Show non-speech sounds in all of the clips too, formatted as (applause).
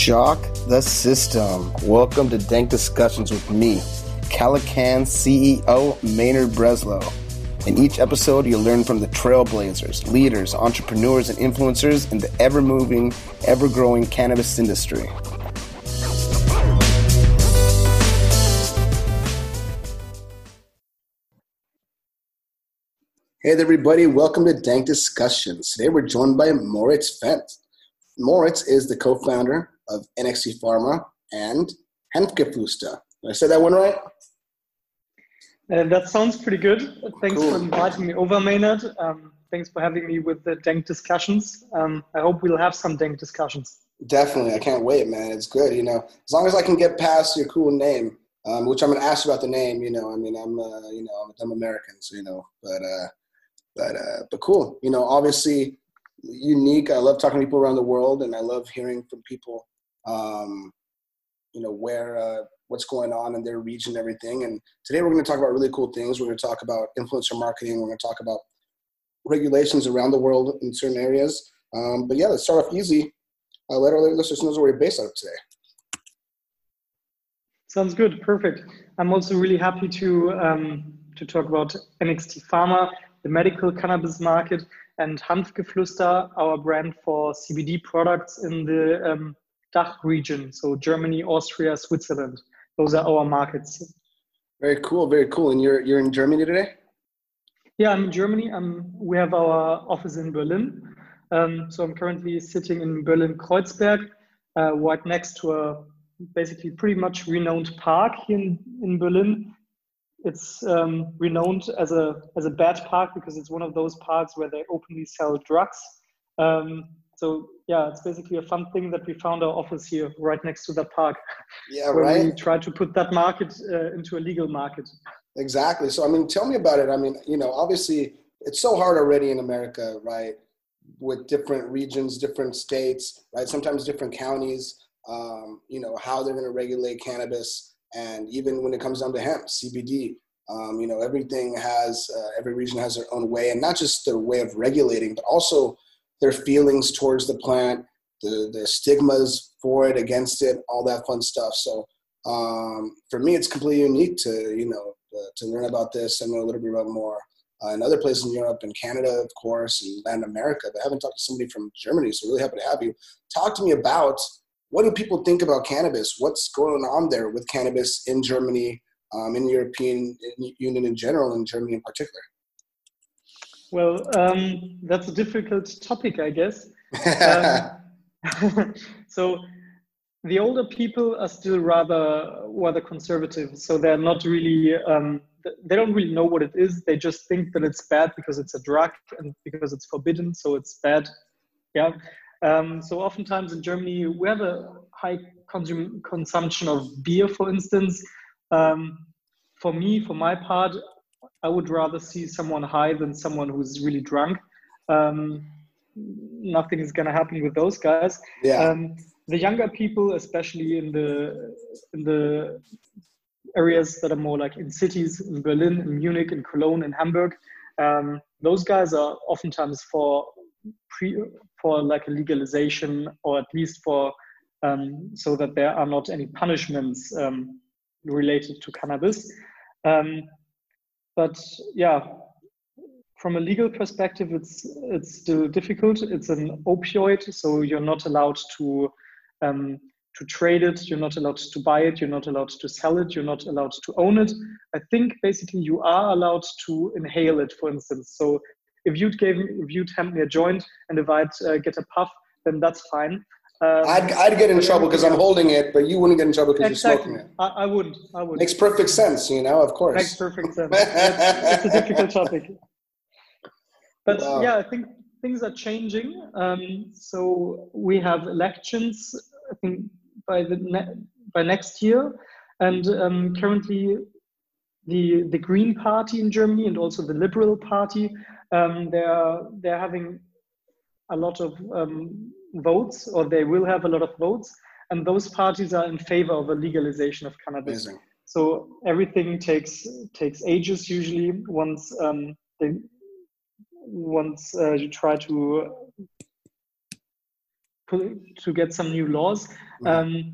Shock the system. Welcome to Dank Discussions with me, Calican CEO Maynard Breslow. In each episode, you'll learn from the trailblazers, leaders, entrepreneurs, and influencers in the ever moving, ever growing cannabis industry. Hey there, everybody. Welcome to Dank Discussions. Today we're joined by Moritz Fendt. Moritz is the co founder of NXT Pharma and Hanfgeflüster. Did I say that one right? Uh, that sounds pretty good. Thanks cool. for inviting me over, Maynard. Um, thanks for having me with the Dank discussions. Um, I hope we'll have some Dank discussions. Definitely. I can't wait, man. It's good. You know, as long as I can get past your cool name, um, which I'm going to ask about the name, you know, I mean, I'm, uh, you know, I'm, I'm American, so, you know, but, uh, but, uh, but cool. You know, obviously unique. I love talking to people around the world and I love hearing from people, um, you know, where, uh, what's going on in their region and everything. And today we're going to talk about really cool things. We're going to talk about influencer marketing. We're going to talk about regulations around the world in certain areas. Um, but yeah, let's start off easy. Uh, let our listeners know where you're based out of today. Sounds good. Perfect. I'm also really happy to um, to talk about NXT Pharma, the medical cannabis market, and Hanfgeflüster, our brand for CBD products in the um, DACH region, so Germany, Austria, Switzerland. Those are our markets. Very cool, very cool. And you're you're in Germany today? Yeah, I'm in Germany. Um, we have our office in Berlin. Um, so I'm currently sitting in Berlin Kreuzberg, uh, right next to a basically pretty much renowned park here in, in Berlin. It's um, renowned as a as a bad park because it's one of those parks where they openly sell drugs. Um, so yeah, it's basically a fun thing that we found our office here right next to that park. Yeah, (laughs) right. We try to put that market uh, into a legal market. Exactly. So I mean, tell me about it. I mean, you know, obviously it's so hard already in America, right? With different regions, different states, right? Sometimes different counties. Um, you know how they're going to regulate cannabis, and even when it comes down to hemp, CBD. Um, you know, everything has uh, every region has their own way, and not just their way of regulating, but also their feelings towards the plant, the, the stigmas for it, against it, all that fun stuff. So um, for me, it's completely unique to, you know, uh, to learn about this and know a little bit about more. Uh, in other places in Europe and Canada, of course, and Latin America, but I haven't talked to somebody from Germany, so really happy to have you. Talk to me about what do people think about cannabis? What's going on there with cannabis in Germany, um, in the European Union in general, in Germany in particular? Well, um, that's a difficult topic, I guess. (laughs) um, (laughs) so the older people are still rather rather conservative, so they're not really um, they don't really know what it is. They just think that it's bad because it's a drug and because it's forbidden, so it's bad. Yeah. Um, so oftentimes in Germany we have a high consum- consumption of beer, for instance. Um, for me, for my part, I would rather see someone high than someone who's really drunk. Um, nothing is going to happen with those guys. Yeah. Um, the younger people, especially in the in the areas that are more like in cities, in Berlin, in Munich, in Cologne, in Hamburg, um, those guys are oftentimes for pre for like a legalization or at least for um, so that there are not any punishments um, related to cannabis. But yeah, from a legal perspective, it's it's still difficult. It's an opioid, so you're not allowed to um, to trade it. You're not allowed to buy it. You're not allowed to sell it. You're not allowed to own it. I think basically you are allowed to inhale it, for instance. So if you'd gave if you'd hand me a joint and if I'd uh, get a puff, then that's fine. Um, I'd, I'd get in trouble because I'm holding it, but you wouldn't get in trouble because exactly. you're smoking it. I, I wouldn't. I would. Makes perfect sense, you know. Of course. Makes perfect sense. (laughs) it's, a difficult topic. But wow. yeah, I think things are changing. Um, so we have elections. I think by the ne- by next year, and um, currently the the Green Party in Germany and also the Liberal Party, um, they're they're having a lot of um, votes, or they will have a lot of votes, and those parties are in favor of a legalization of cannabis. Amazing. So everything takes takes ages usually once um, they, once uh, you try to to get some new laws. Mm-hmm. Um,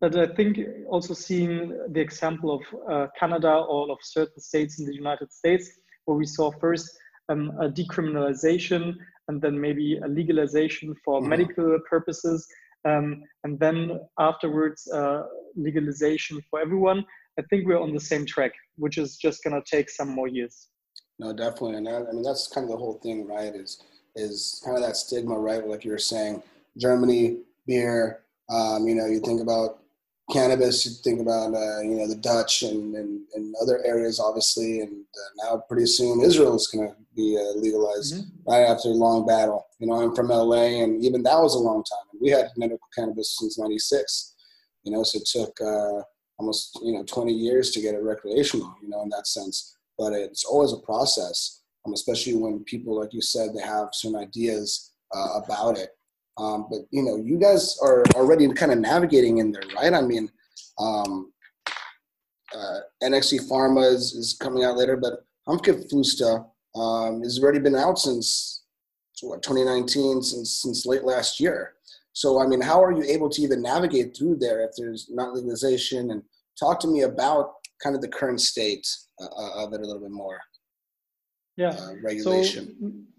but I think also seeing the example of uh, Canada or of certain states in the United States, where we saw first um, a decriminalization and then maybe a legalization for mm-hmm. medical purposes, um, and then afterwards uh, legalization for everyone. I think we're on the same track, which is just going to take some more years. No, definitely, and I mean that's kind of the whole thing, right? Is is kind of that stigma, right? Like you were saying, Germany beer. Um, you know, you think about cannabis, you think about uh, you know the Dutch and, and, and other areas, obviously, and uh, now pretty soon Israel is going to be uh, legalized mm-hmm. right after a long battle. You know, I'm from LA, and even that was a long time. We had medical cannabis since '96. You know, so it took uh, almost you know 20 years to get it recreational. You know, in that sense, but it's always a process, um, especially when people, like you said, they have certain ideas uh, about it. Um, but you know, you guys are already kind of navigating in there, right? I mean, um, uh, NXT Pharma is, is coming out later, but Hanfgeflüster um, has already been out since what 2019, since since late last year. So I mean, how are you able to even navigate through there if there's not legalization? And talk to me about kind of the current state uh of it a little bit more. Yeah, uh, regulation. So,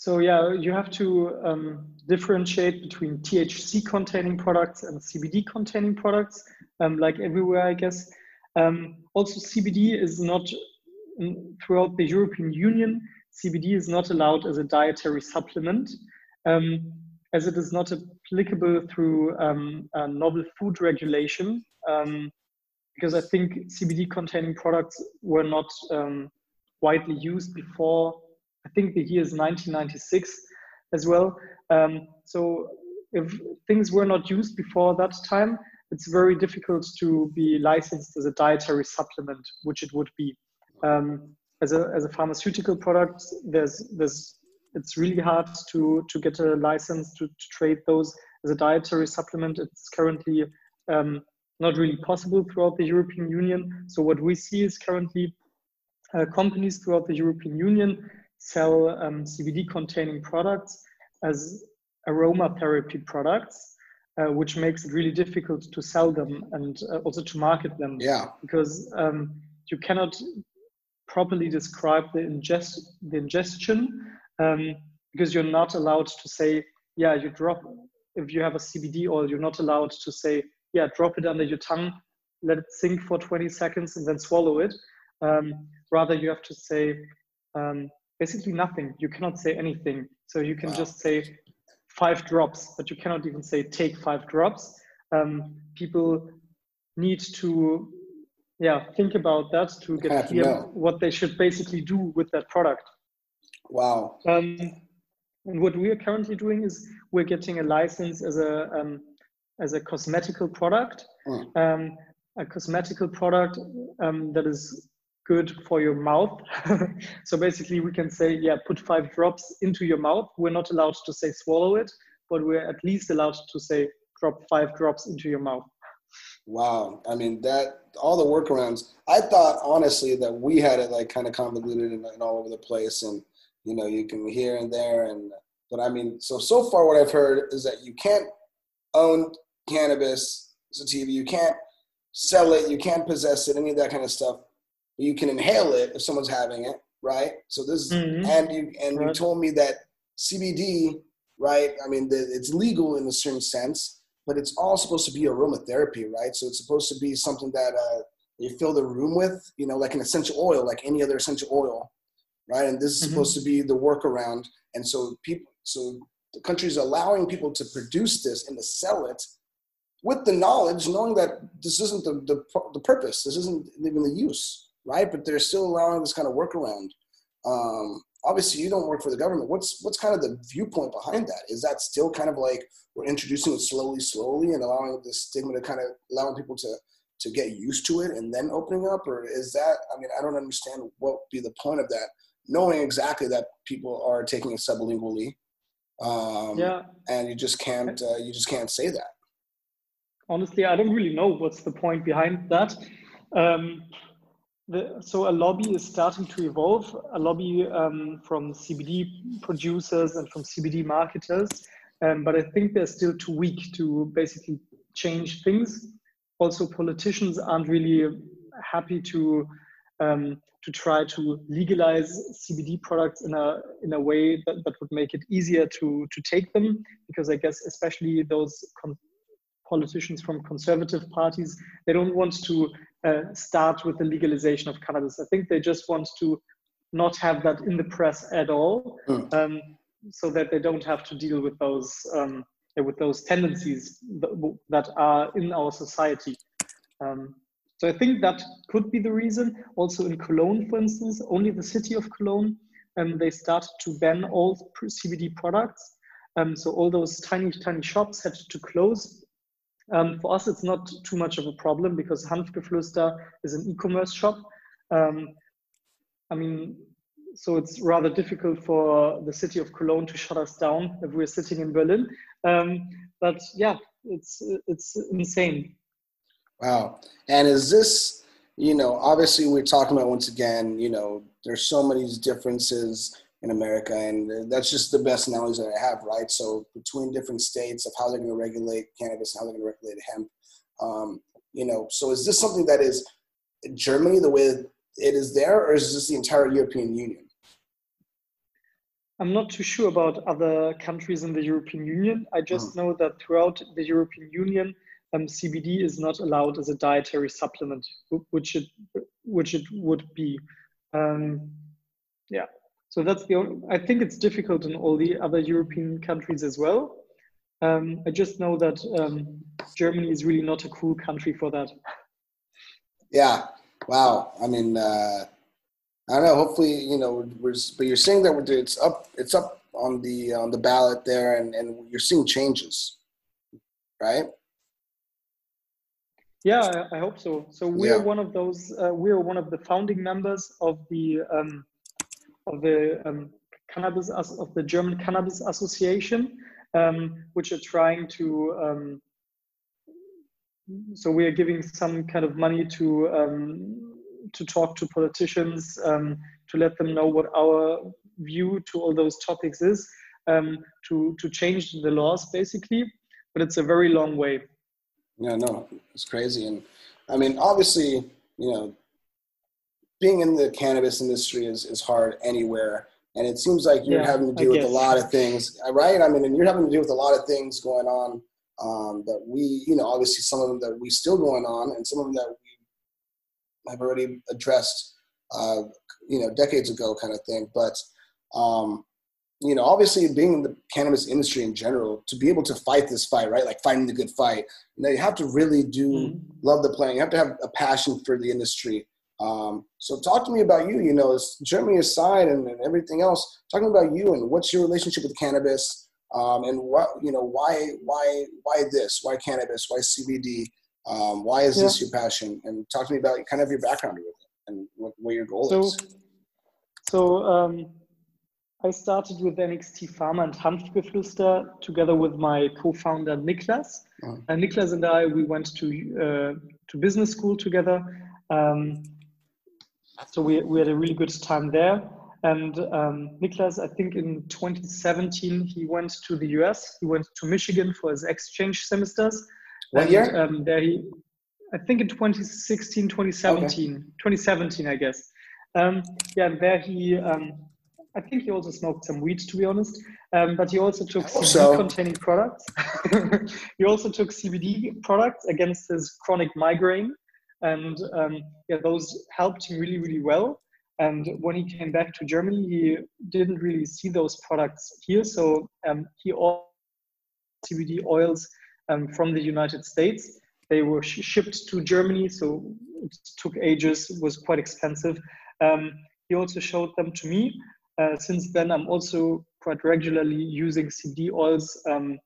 so yeah, you have to um, differentiate between THC containing products and CBD containing products, um, like everywhere, I guess. Um, also, CBD is not throughout the European Union. CBD is not allowed as a dietary supplement, um, as it is not applicable through um, novel food regulation. Um, because I think CBD containing products were not widely used before I think the year is 1996 as well. Um, so if things were not used before that time, it's very difficult to be licensed as a dietary supplement, which it would be. Um, as a as a pharmaceutical product, there's there's it's really hard to to get a license to, to trade those as a dietary supplement. It's currently um, not really possible throughout the European Union. So what we see is currently uh, companies throughout the European Union sell um, CBD containing products as aromatherapy products, uh, which makes it really difficult to sell them and uh, also to market them. Yeah. Because um, you cannot properly describe the ingest the ingestion um, because you're not allowed to say, yeah, you drop if you have a CBD oil, you're not allowed to say, yeah, drop it under your tongue, let it sink for 20 seconds, and then swallow it. Um, rather, you have to say, um, basically nothing. You cannot say anything. So you can wow. just say five drops, but you cannot even say take five drops. Um, people need to yeah think about that to get clear what they should basically do with that product. Wow. Um, and what we are currently doing is we're getting a license as a um, as a cosmetical product, mm. um, a cosmetical product um, that is good for your mouth. (laughs) so basically, we can say, yeah, put five drops into your mouth. We're not allowed to say swallow it, but we're at least allowed to say drop five drops into your mouth. Wow. I mean, that all the workarounds. I thought honestly that we had it like kind of convoluted and, and all over the place, and you know, you can here and there, and but I mean, so so far what I've heard is that you can't own cannabis sativa, you can't sell it, you can't possess it, any of that kind of stuff you can inhale it if someone's having it, right? So this mm-hmm. and you and right. you told me that CBD, right? I mean, the, it's legal in a certain sense, but it's all supposed to be aromatherapy, right? So it's supposed to be something that uh, you fill the room with, you know, like an essential oil, like any other essential oil, right? And this is mm-hmm. supposed to be the workaround. And so people, so the country's allowing people to produce this and to sell it with the knowledge, knowing that this isn't the, the, the purpose, this isn't even the use right? But they're still allowing this kind of workaround. Um, obviously, you don't work for the government. What's what's kind of the viewpoint behind that? Is that still kind of like we're introducing it slowly, slowly, and allowing the stigma to kind of allowing people to to get used to it and then opening up, or is that? I mean, I don't understand what would be the point of that. Knowing exactly that people are taking it sublingually, um, yeah, and you just can't uh, you just can't say that. Honestly, I don't really know what's the point behind that. Um, the, so a lobby is starting to evolve, a lobby um, from CBD producers and from CBD marketers. Um, but I think they're still too weak to basically change things. Also, politicians aren't really happy to um, to try to legalize CBD products in a in a way that, that would make it easier to to take them. Because I guess especially those politicians from conservative parties they don't want to uh, start with the legalization of cannabis. I think they just want to not have that in the press at all, mm. um, so that they don't have to deal with those um, with those tendencies that, that are in our society. Um, so I think that could be the reason. Also in Cologne, for instance, only the city of Cologne, um, they started to ban all CBD products. Um, so all those tiny, tiny shops had to close. Um, for us, it's not too much of a problem because Hanfgeflüster is an e-commerce shop. Um, I mean, so it's rather difficult for the city of Cologne to shut us down if we're sitting in Berlin. Um, but yeah, it's it's insane Wow. And is this, you know, obviously we're talking about once again, you know, there's so many differences in America, and that's just the best knowledge that I have, right? So between different states of how they're going to regulate cannabis and how they're going to regulate hemp, um, you know, so is this something that is Germany the way it is there, or is this the entire European Union? I'm not too sure about other countries in the European Union. I just mm. know that throughout the European Union, um, CBD is not allowed as a dietary supplement, which it which it would be. Um, yeah, so that's the. Only, I think it's difficult in all the other European countries as well. Um, I just know that um, Germany is really not a cool country for that. Yeah. Wow. I mean, uh, I don't know. Hopefully, you know, we're, but you're saying that it's up. It's up on the on the ballot there, and and you're seeing changes, right? Yeah, I, hope so. So we're yeah. one of those. Uh, we're one of the founding members of the um, of the um, cannabis of the German Cannabis Association, um, which are trying to. Um, so we are giving some kind of money to um, to talk to politicians um, to let them know what our view to all those topics is to to change the laws basically. But it's a very long way. Yeah, no, it's crazy. And I mean, obviously, you know, being in the cannabis industry is, is hard anywhere. And it seems like you're yeah, having to deal with a lot of things, right? I mean, and you're having to deal with a lot of things going on um, that we, you know, obviously some of them that we still going on and some of them that we have already addressed, uh, you know, decades ago kind of thing. But, um, you know, obviously being in the cannabis industry in general, to be able to fight this fight, right? Like fighting the good fight, you know, you have to really do mm-hmm. love the playing. You have to have a passion for the industry. Um, so talk to me about you, you know, Germany aside and, and, everything else, talking about you and what's your relationship with cannabis um, and what, you know, why, why, why this, why cannabis, why CBD, um, why is yeah. this your passion? And talk to me about kind of your background with it and what, what your goal so, is. So, um, I started with NXT Pharma and Hanfgeflüster together with my co-founder Niklas. Oh. And Niklas and I, we went to uh, to business school together. Um, so we, we had a really good time there. And um, Niklas, I think in 2017, he went to the US. He went to Michigan for his exchange semesters. What and, year? Um, there he, I think in 2016, 2017, okay. 2017, I guess. Um, yeah, and there he um, I think he also smoked some weed, to be honest. Um, but he also took CBD-containing products. (laughs) he also took CBD products against his chronic migraine, and um, yeah, those helped him really, really well. And when he came back to Germany, he didn't really see those products here, so um, he ordered CBD oils um, from the United States. They were sh- shipped to Germany, so it took ages, was quite expensive. Um, he also showed them to me uh, since then, I'm also quite regularly using CBD oils um,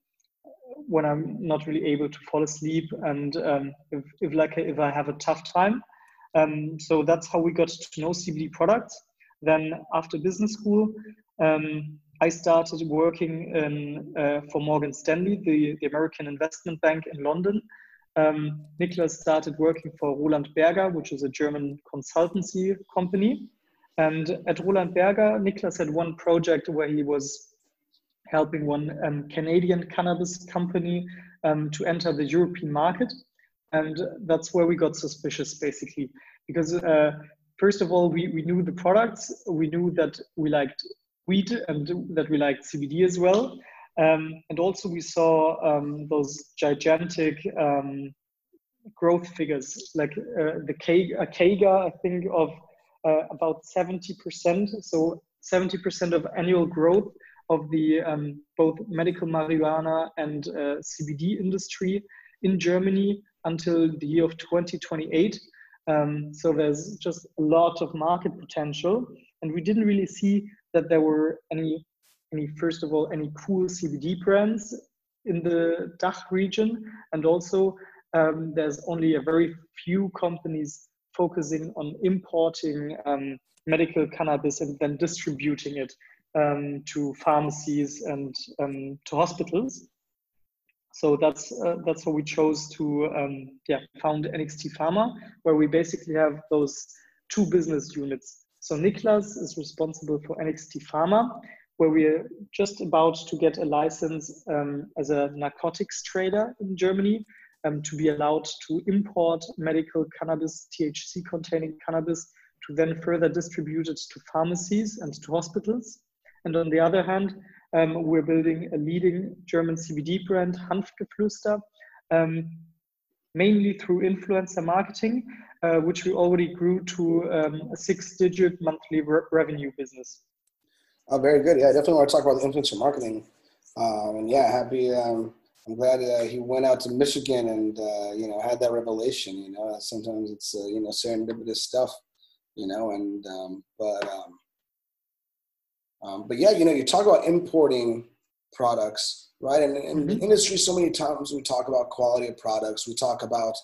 when I'm not really able to fall asleep and um, if, if, like if I have a tough time. Um, so that's how we got to know CBD products. Then after business school, um, I started working in, uh, for Morgan Stanley, the, the American investment bank in London. Um, Niklas started working for Roland Berger, which is a German consultancy company. And at Roland Berger, Niklas had one project where he was helping one um, Canadian cannabis company um, to enter the European market. And that's where we got suspicious, basically, because uh, first of all, we, we knew the products, we knew that we liked weed and that we liked CBD as well. Um, and also, we saw um, those gigantic um, growth figures, like uh, the K, a I think, of uh, about 70%. So 70% of annual growth of the um, both medical marijuana and uh, CBD industry in Germany until the year of 2028. Um, so there's just a lot of market potential, and we didn't really see that there were any, any first of all, any cool CBD brands in the DACH region, and also um, there's only a very few companies focusing on importing um, medical cannabis and then distributing it um, to pharmacies and um, to hospitals. So that's uh, that's how we chose to um, yeah found NXT Pharma, where we basically have those two business units. So Niklas is responsible for NXT Pharma, where we're just about to get a license um, as a narcotics trader in Germany um, to be allowed to import medical cannabis, THC containing cannabis, to then further distribute it to pharmacies and to hospitals. And on the other hand, um, we're building a leading German CBD brand, Hanfgeflüster, um, mainly through influencer marketing, uh, which we already grew to um, a six-digit monthly re revenue business. Oh, very good. Yeah, I definitely want to talk about the influencer marketing. Um, and yeah, happy. Um, I'm glad uh, he went out to Michigan and uh, you know had that revelation. You know, sometimes it's uh, you know serendipitous stuff. You know, and um, but um, but yeah, you know, you talk about importing products, right? And in mm-hmm. the industry, so many times we talk about quality of products. We talk about,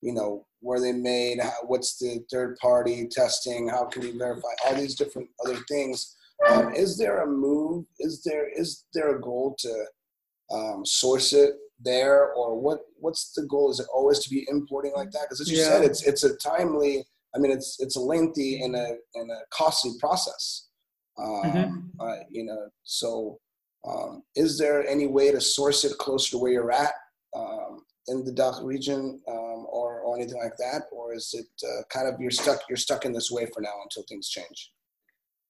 you know, where they made, how, what's the third party testing, how can we verify all these different other things. Um, is there a move? Is there is there a goal to um, source it there, or what? What's the goal? Is it always to be importing like that? Because as you yeah. said, it's it's a timely. I mean, it's it's a lengthy and a and a costly process. Um, mm-hmm. uh, you know, so um, is there any way to source it closer to where you're at um, in the DACH region um, or, or anything like that, or is it uh, kind of you're stuck you're stuck in this way for now until things change?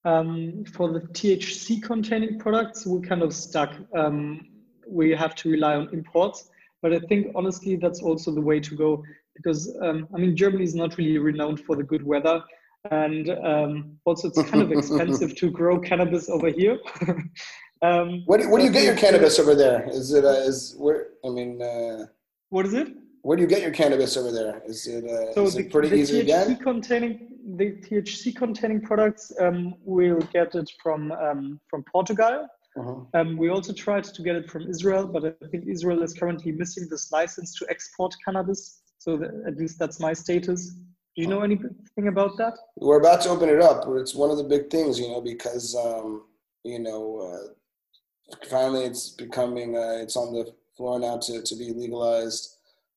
Um, for the THC containing products, we're kind of stuck. Um, we have to rely on imports, but I think honestly that's also the way to go because I mean Germany is not really renowned for the good weather and um, also it's kind of (laughs) expensive to grow cannabis over here. (laughs) um, what, do, do you get your cannabis over there? Is it uh, is where? I mean, uh, what is it? Where do you get your cannabis over there? Is it, uh, so is the, it pretty the easy THC again? Containing the THC containing products, um, we'll get it from um, from Portugal. Uh-huh. Um, we also tried to get it from Israel, but I think Israel is currently missing this license to export cannabis. So that, at least that's my status. Do you know anything about that? We're about to open it up. It's one of the big things, you know, because um, you know, uh, finally it's becoming uh, it's on the floor now to, to be legalized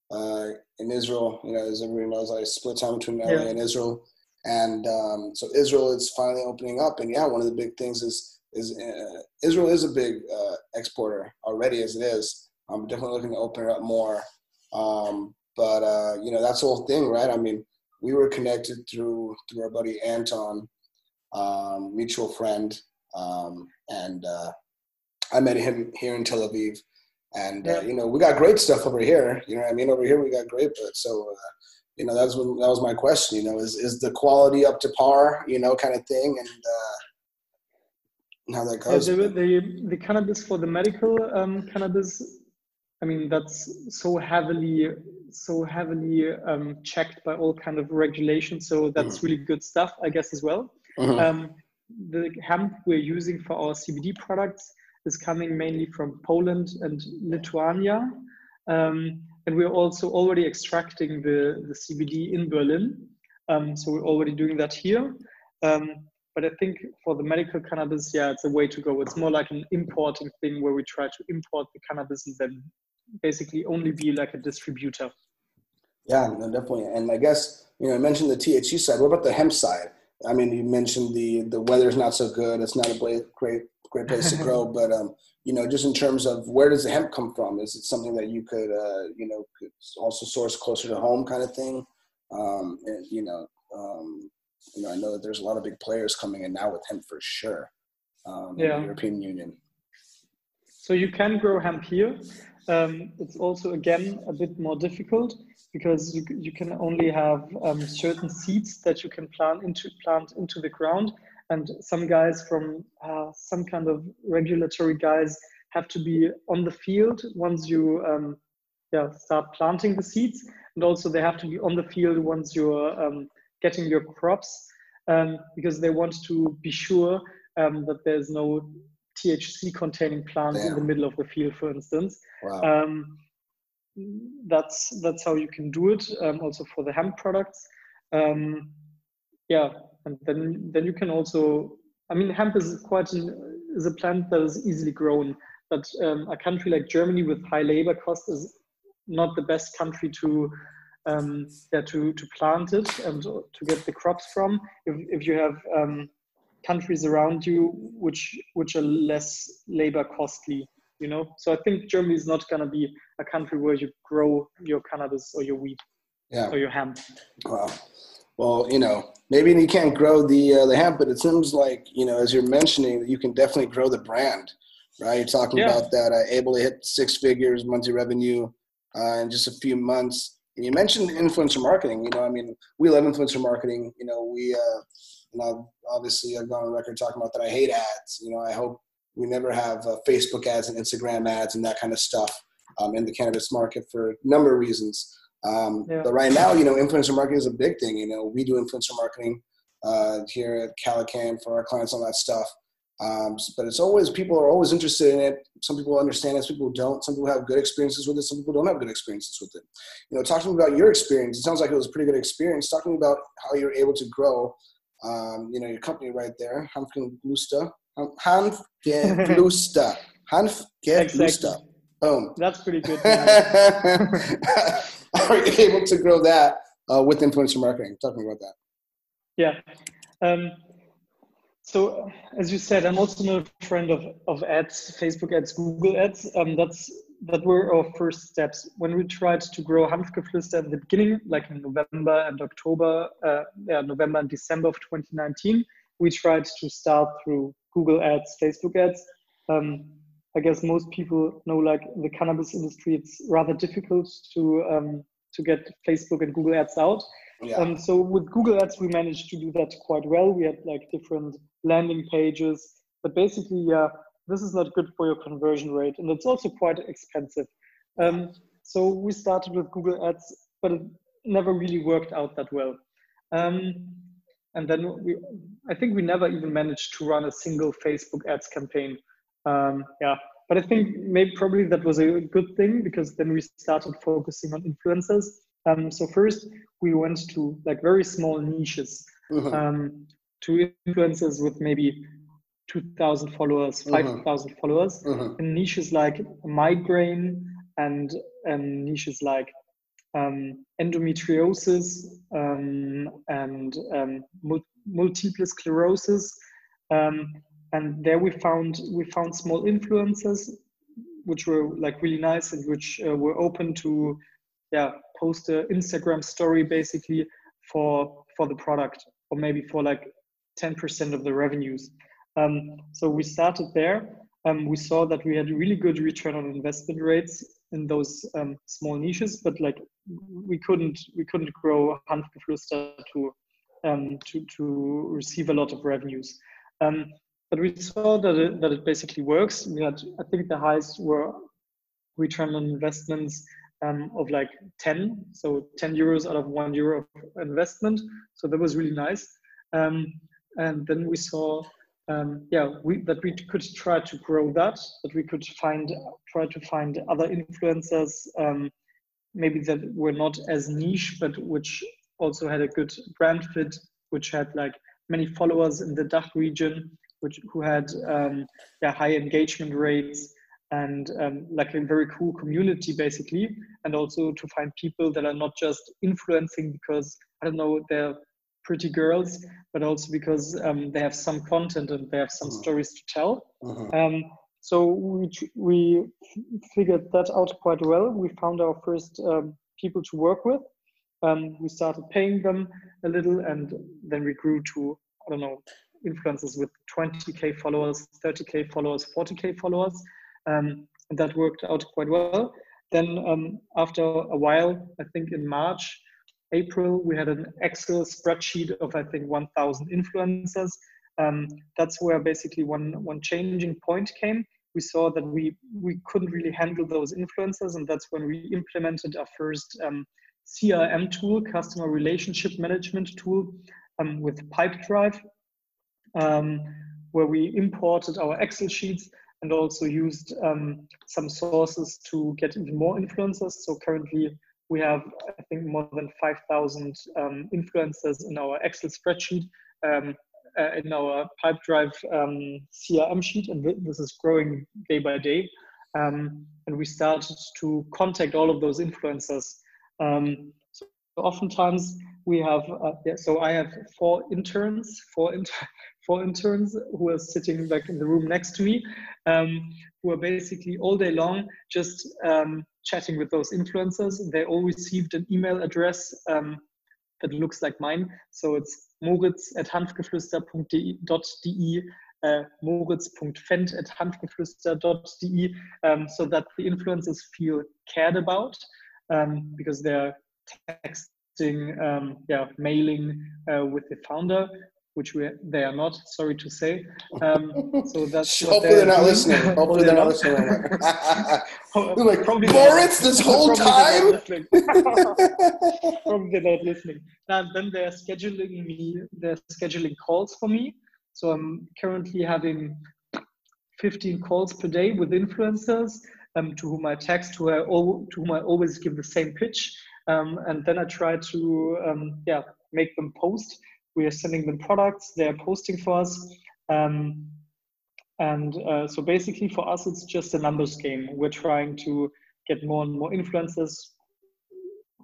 uh, in Israel. You know, as everybody knows, I split time between LA yeah. and Israel, and um, so Israel is finally opening up. And yeah, one of the big things is is uh, Israel is a big uh, exporter already as it is. I'm definitely looking to open it up more. Um, but uh, you know, that's the whole thing, right? I mean we were connected through through our buddy Anton, um, mutual friend, um, and uh, I met him here in Tel Aviv. And uh, you know, we got great stuff over here. You know, I mean, over here we got great, but so uh, you know, that's what that was my question. You know, is is the quality up to par? You know, kind of thing, and uh, how that goes. Yeah, the, the, the cannabis for the medical um, cannabis I mean, that's so heavily, so heavily um, checked by all kind of regulations. So that's mm. really good stuff, I guess, as well. Mm-hmm. Um, the hemp we're using for our CBD products is coming mainly from Poland and Lithuania. Um, and we're also already extracting the, the CBD in Berlin. Um, so we're already doing that here. Um, but I think for the medical cannabis, yeah, it's a way to go. It's more like an importing thing where we try to import the cannabis and then basically only be like a distributor. Yeah, no, definitely. And I guess you know, I mentioned the THC side. What about the hemp side? I mean, you mentioned the the weather's not so good. It's not a great great place to grow. (laughs) But um, you know, just in terms of where does the hemp come from? Is it something that you could, uh, you know, could also source closer to home, kind of thing? Um, and you know, um, you know, I know that there's a lot of big players coming in now with hemp for sure. Um, yeah. European Union. So you can grow hemp here. Um, it's also again a bit more difficult because you, you can only have um, certain seeds that you can plant into plant into the ground. And some guys from uh, some kind of regulatory guys have to be on the field once you um, yeah, start planting the seeds. And also they have to be on the field once you're um, getting your crops um, because they want to be sure um, that there's no THC containing plants Damn. in the middle of the field, for instance. Wow. Um, that's that's how you can do it. Um, also for the hemp products. Um, yeah, and then then you can also. I mean, hemp is quite an, is a plant that is easily grown. But um, a country like Germany with high labor costs is not the best country to um, yeah, to to plant it and to get the crops from. If if you have um, countries around you which which are less labor costly you know? So i think germany is not going to be a country where you grow your cannabis or your weed yeah. or your hemp. Wow. Well you know maybe you can't grow the uh, the hemp but it seems like you know as you're mentioning you can definitely grow the brand right? You're talking yeah. about that uh, able to hit six figures monthly revenue uh, in just a few months. And you mentioned influencer marketing you know i mean we love influencer marketing you know we uh and I've obviously I've gone on record talking about that I hate ads. You know, I hope we never have uh, Facebook ads and Instagram ads and that kind of stuff um, in the cannabis market for a number of reasons. Um, yeah. But right now, you know, influencer marketing is a big thing. You know, we do influencer marketing uh, here at Calican for our clients, all that stuff. Um, but it's always people are always interested in it. Some people understand it, some people don't. Some people have good experiences with it. Some people don't have good experiences with it. You know, talking about your experience, it sounds like it was a pretty good experience. Talking about how you're able to grow um, you know, your company right there, Hanfgeflüster. Hanfgeflüster. (laughs) Hanfgeflüster. Boom. That's pretty good. (laughs) Are you able to grow that uh, with influencer marketing? Talking about that. Yeah. Um, so as you said, I'm also a friend of, of ads, Facebook ads, Google ads. Um, that's that were our first steps when we tried to grow Hanfgeflüster in the beginning, like in November and October, uh, yeah, November and December of 2019. We tried to start through Google Ads, Facebook Ads. Um, I guess most people know, like the cannabis industry, it's rather difficult to um, to get Facebook and Google Ads out. Yeah. Um, so with Google Ads, we managed to do that quite well. We had like different landing pages, but basically, yeah, this is not good for your conversion rate and it's also quite expensive. Um, so we started with google ads but it never really worked out that well. Um, and then we i think we never even managed to run a single facebook ads campaign. Um, yeah but i think maybe probably that was a good thing because then we started focusing on influencers. Um, so first we went to like very small niches mm-hmm. um, to influencers with maybe 2,000 followers, mm-hmm. 5,000 followers mm-hmm. in niches like migraine and um, niches like um, endometriosis um, and um, multiple sclerosis. Um, and there we found we found small influencers which were like really nice and which uh, were open to yeah post an Instagram story basically for for the product or maybe for like 10% of the revenues. Um, so we started there. Um, we saw that we had really good return on investment rates in those um, small niches, but like we couldn't we couldn't grow Hanfgeflüster to um, to to receive a lot of revenues. Um, but we saw that it, that it basically works. We had I think the highest were return on investments um, of like 10, so 10 euros out of one euro of investment. So that was really nice. Um, and then we saw um, yeah, we, that we could try to grow that, that we could find, try to find other influencers, um, maybe that were not as niche, but which also had a good brand fit, which had like many followers in the DACH region, which who had um, yeah, high engagement rates and um, like a very cool community basically, and also to find people that are not just influencing because I don't know they're pretty girls, but also because um, they have some content and they have some mm-hmm. stories to tell. Mm-hmm. Um, so we we figured that out quite well. We found our first um, people to work with. Um, we started paying them a little, and then we grew to I don't know influencers with 20k followers, 30k followers, 40k followers, um, and that worked out quite well. Then um, after a while, I think in March, April, we had an Excel spreadsheet of I think 1,000 influencers. Um, that's where basically one one changing point came. We saw that we we couldn't really handle those influencers, and that's when we implemented our first um, CRM tool, customer relationship management tool, um, with Pipedrive, um, where we imported our Excel sheets and also used um, some sources to get even more influencers. So currently we have, I think, more than 5,000 um, influencers in our Excel spreadsheet, um, uh, in our Pipedrive um, CRM sheet, and this is growing day by day. Um, and we started to contact all of those influencers. Um, so oftentimes we have, uh, yeah, so I have four interns, four inter (laughs) four interns who are sitting like in the room next to me, um, who are basically all day long just chatting with those influencers. They all received an email address um, that looks like mine. So it's moritz at hanfgeflüster.de, uh, moritz.fendt at hanfgeflüster.de, um, so that the influencers feel cared about um, because they're texting, um, yeah, mailing uh, with the founder which we they are not. Sorry to say. Um, so that's (laughs) hopefully they're, not listening. Hopefully they're not listening. they're like probably Moritz this whole time. probably not listening. And then they're scheduling me. They're scheduling calls for me. So I'm currently having 15 calls per day with influencers um, to whom I text, who to, to whom I always give the same pitch. Um, and then I try to um, yeah make them post we are sending them products they're posting for us. Um, and uh, so basically for us it's just a numbers game. We're trying to get more and more influencers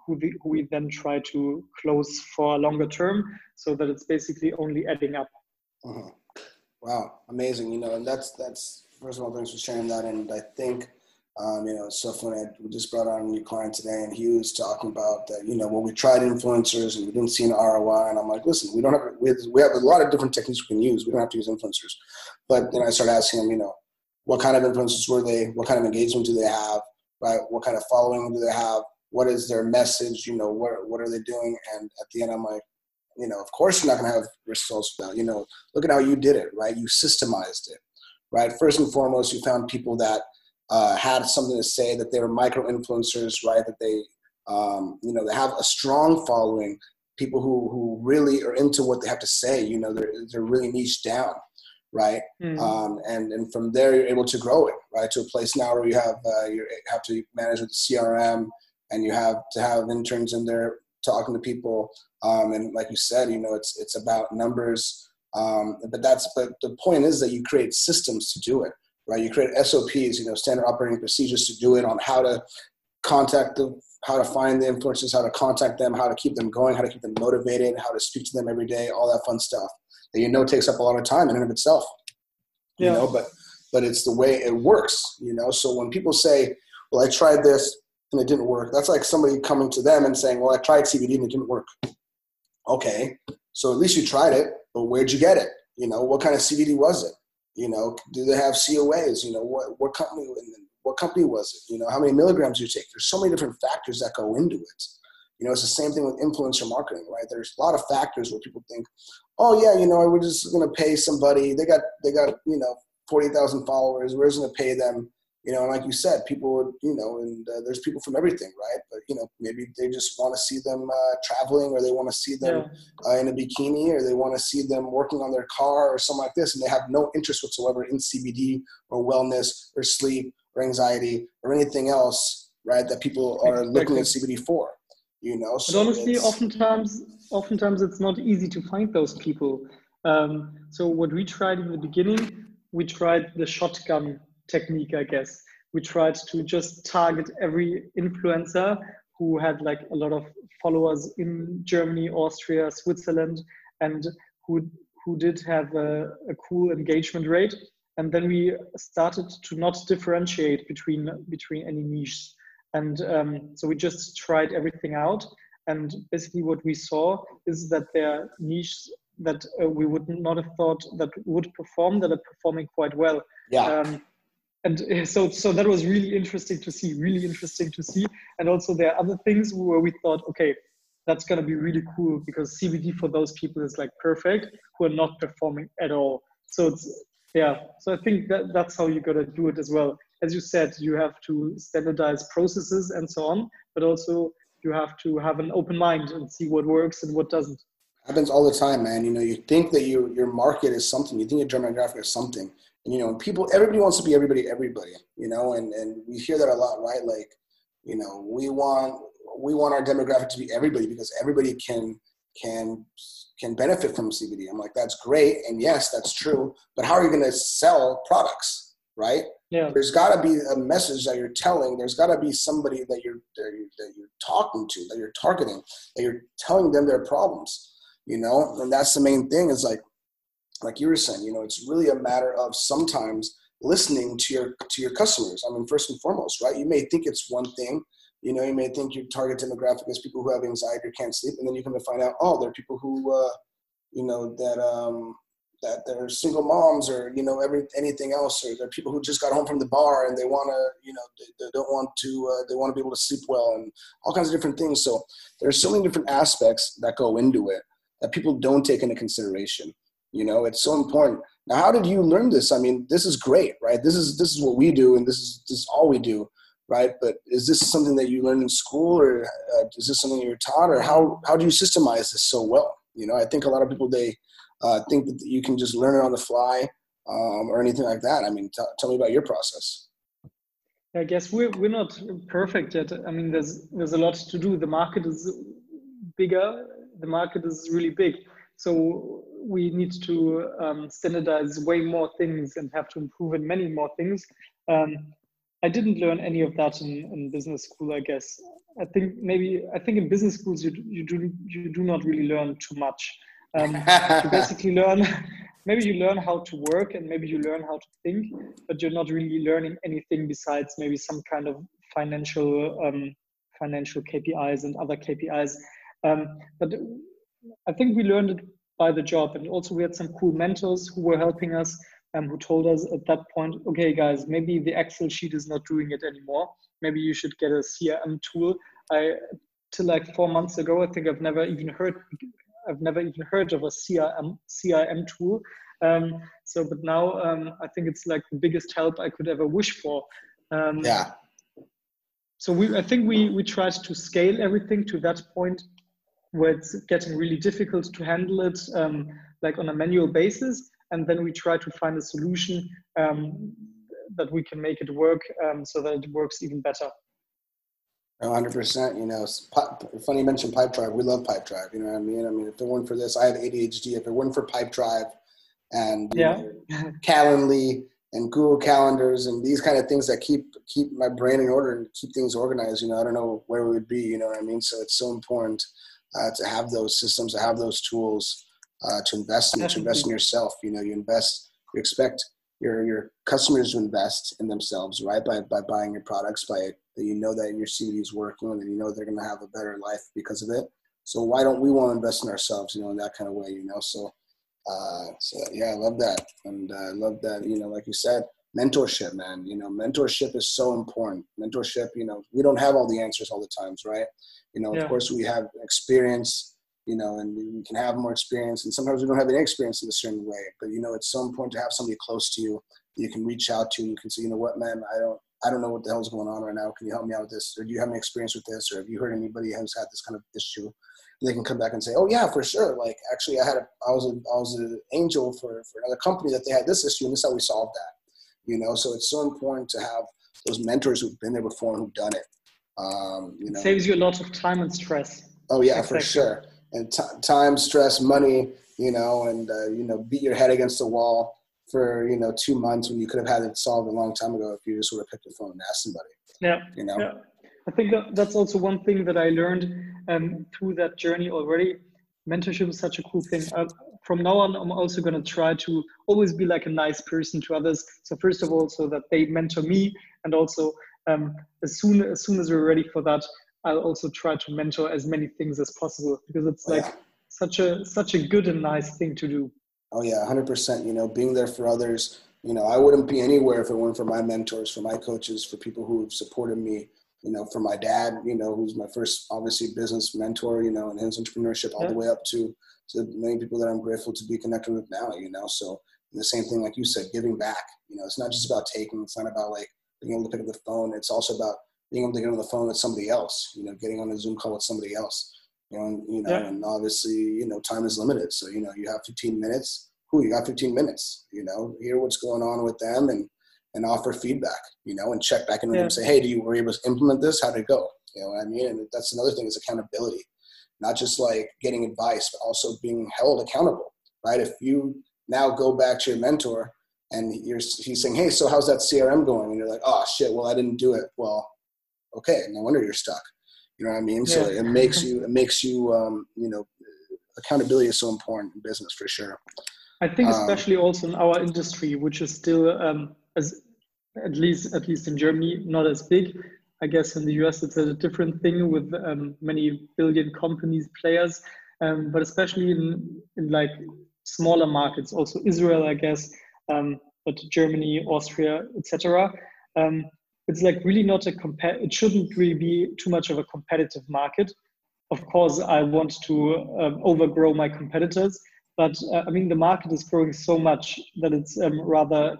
who, the, who we then try to close for a longer term so that it's basically only adding up. Uh-huh. wow. Amazing. You know and that's that's first of all thanks for sharing that. And i think um, you know, so funny. We just brought on a new client today, and he was talking about that. You know, when we tried influencers and we didn't see an ROI, and I'm like, listen, we don't have we have, we have a lot of different techniques we can use. We don't have to use influencers. But then I started asking him, you know, what kind of influencers were they? What kind of engagement do they have? Right? What kind of following do they have? What is their message? You know, what what are they doing? And at the end, I'm like, you know, of course you're not going to have results that. You know, look at how you did it, right? You systemized it, right? First and foremost, you found people that uh, had something to say, that they were micro influencers, right? That they, um, you know, they have a strong following, people who, who really are into what they have to say, you know, they're, they're really niche down, right? Mm. Um, and, and from there, you're able to grow it, right? To a place now where you have, uh, you have to manage with the CRM and you have to have interns in there talking to people. Um, and like you said, you know, it's, it's about numbers. Um, but that's, but the point is that you create systems to do it right? You create SOPs, you know, standard operating procedures to do it on how to contact them, how to find the influencers, how to contact them, how to keep them going, how to keep them motivated, how to speak to them every day, all that fun stuff that you know takes up a lot of time in and of itself. Yeah. You know, but but it's the way it works, you know. So when people say, Well, I tried this and it didn't work, that's like somebody coming to them and saying, Well, I tried CBD and it didn't work. Okay. So at least you tried it, but where'd you get it? You know, what kind of CBD was it? You know, do they have COAs? You know, what what company what company was it? You know, how many milligrams you take? There's so many different factors that go into it. You know, it's the same thing with influencer marketing, right? There's a lot of factors where people think, oh yeah, you know, we're just gonna pay somebody. They got they got you know forty thousand followers. We're just gonna pay them you know, and like you said, people would, you know, and uh, there's people from everything, right? But you know, maybe they just want to see them uh, traveling, or they want to see them yeah. uh, in a bikini, or they want to see them working on their car, or something like this, and they have no interest whatsoever in CBD or wellness or sleep or anxiety or anything else, right? That people are exactly. looking at CBD for, you know. So but honestly, oftentimes, oftentimes it's not easy to find those people. Um, so what we tried in the beginning, we tried the shotgun technique, I guess. We tried to just target every influencer who had like a lot of followers in Germany, Austria, Switzerland, and who who did have a, a cool engagement rate. And then we started to not differentiate between between any niches. And um, so we just tried everything out. And basically, what we saw is that there are niches that uh, we would not have thought that would perform that are performing quite well. Yeah. Um, and uh, so so that was really interesting to see really interesting to see. And also there are other things where we thought okay that's going to be really cool because cbd for those people is like perfect who are not performing at all. So it's yeah so i think that that's how you got to do it as well. As you said you have to standardize processes and so on but also you have to have an open mind and see what works and what doesn't. Happens all the time man. You know you think that you, your market is something you think your demographic is something and, you know, people, everybody wants to be everybody, everybody, you know, and, and we hear that a lot, right? Like, you know, we want, we want our demographic to be everybody because everybody can, can, can benefit from CBD. I'm like, that's great. And yes, that's true. But how are you going to sell products? Right. Yeah. There's got to be a message that you're telling. There's got to be somebody that you're, that you're that you're talking to, that you're targeting, that you're telling them their problems. You know, and that's the main thing. Is like like you were saying, you know, it's really a matter of sometimes listening to your to your customers. I mean, first and foremost, right? You may think it's one thing, you know, you may think your target demographic is people who have anxiety or can't sleep, and then you come to find out, oh, there are people who, uh, you know, that um, that they're single moms or you know every anything else, or they're people who just got home from the bar and they want to, you know, they, they, don't want to, uh, they want to be able to sleep well, and all kinds of different things. So there's so many different aspects that go into it that people don't take into consideration. You know, it's so important. Now, how did you learn this? I mean, this is great, right? This is this is what we do, and this is this is all we do, right? But is this something that you learned in school, or uh, is this something you were taught, or how how do you systemize this so well? You know, I think a lot of people they uh, think that you can just learn it on the fly um, or anything like that. I mean, t- tell me about your process. I guess we're we're not perfect yet. I mean, there's there's a lot to do. The market is bigger. The market is really big. So we need to um, standardize way more things and have to improve in many more things. Um, I didn't learn any of that in, in business school, I guess. I think maybe I think in business schools you you do you do not really learn too much. Um, you (laughs) basically learn (laughs) maybe you learn how to work and maybe you learn how to think, but you're not really learning anything besides maybe some kind of financial um, financial KPIs and other KPIs. Um, but I think we learned it by the job. And also we had some cool mentors who were helping us um, who told us at that point, okay, guys, maybe the Excel sheet is not doing it anymore. Maybe you should get a CRM tool. I till like four months ago, I think I've never even heard I've never even heard of a CRM CRM tool. Um, so, but now um, I think it's like the biggest help I could ever wish for. Um, yeah. So we, I think we we tried to scale everything to that point where it's getting really difficult to handle it um, like on a manual basis. And then we try to find a solution um, that we can make it work um, so that it works even better. 100% you know funny you mentioned Pipedrive we love Pipedrive you know what i mean? I mean if it weren't for this i have adhd if it weren't for Pipedrive and yeah. know, calendly and google calendars and these kind of things that keep keep my brain in order and keep things organized you know i don't know where we would be you know what i mean? So it's so important uh, to have those systems, to have those tools, uh, to invest in, to invest in yourself. You know, you invest, you expect your your customers to invest in themselves, right? By by buying your products, by that you know that your CBD is working, and you know they're going to have a better life because of it. So why don't we want to invest in ourselves? You know, in that kind of way. You know, so. Uh, so yeah, I love that, and uh, I love that. You know, like you said, mentorship, man. You know, mentorship is so important. Mentorship, you know, we don't have all the answers all the times, right? You know, yeah. of course, we have experience, you know, and we can have more experience. And sometimes we don't have any experience in a certain way. But you know, it's so important to have somebody close to you that you can reach out to. And you can say, you know what, man, I don't, I don't know what the hell's going on right now. Can you help me out with this? Or do you have any experience with this? Or have you heard anybody who's had this kind of issue? And they can come back and say, oh yeah, for sure. Like actually, I had a, I was a, I was an angel for for another company that they had this issue, and this is how we solved that. You know, so it's so important to have those mentors who've been there before and who've done it. Um, you know, it saves you a lot of time and stress. Oh yeah, exactly. for sure. And t- time, stress, money. You know, and uh, you know, beat your head against the wall for you know two months when you could have had it solved a long time ago if you just would have picked the phone and asked somebody. Yeah. You know. Yeah. I think that that's also one thing that I learned um, through that journey already. Mentorship is such a cool thing. Uh, from now on, I'm also going to try to always be like a nice person to others. So first of all, so that they mentor me, and also um, as soon as soon as we're ready for that, I'll also try to mentor as many things as possible because it's oh, like yeah. such a such a good and nice thing to do. Oh yeah, hundred percent. You know, being there for others. You know, I wouldn't be anywhere if it weren't for my mentors, for my coaches, for people who have supported me. You know, for my dad. You know, who's my first obviously business mentor. You know, and his entrepreneurship all yeah. the way up to to many people that I'm grateful to be connected with now. You know, so the same thing like you said, giving back. You know, it's not just about taking. It's not about like being able to pick up the phone. It's also about being able to get on the phone with somebody else. You know, getting on a Zoom call with somebody else. You know, and, you know, yeah. and obviously, you know, time is limited. So you know, you have 15 minutes who you got 15 minutes, you know, hear what's going on with them and, and offer feedback, you know, and check back in with yeah. them and say, hey, do you were able to implement this? How did it go? You know what I mean? And that's another thing is accountability, not just like getting advice, but also being held accountable, right? If you now go back to your mentor and you're, he's saying, hey, so how's that CRM going? And you're like, oh shit, well, I didn't do it. Well, okay, no wonder you're stuck. You know what I mean? Yeah. So it makes you, it makes you, um, you know, accountability is so important in business for sure. I think um, especially um, also in our industry, which is still um, as at least at least in Germany not as big. I guess in the US it's a different thing with um, many billion companies players, um, but especially in in like smaller markets, also Israel, I guess, um, but Germany, Austria, etc. it's like really not a compare. It shouldn't really be too much of a competitive market. Of course, I want to overgrow my competitors, but uh, I mean, the market is growing so much that it's um, rather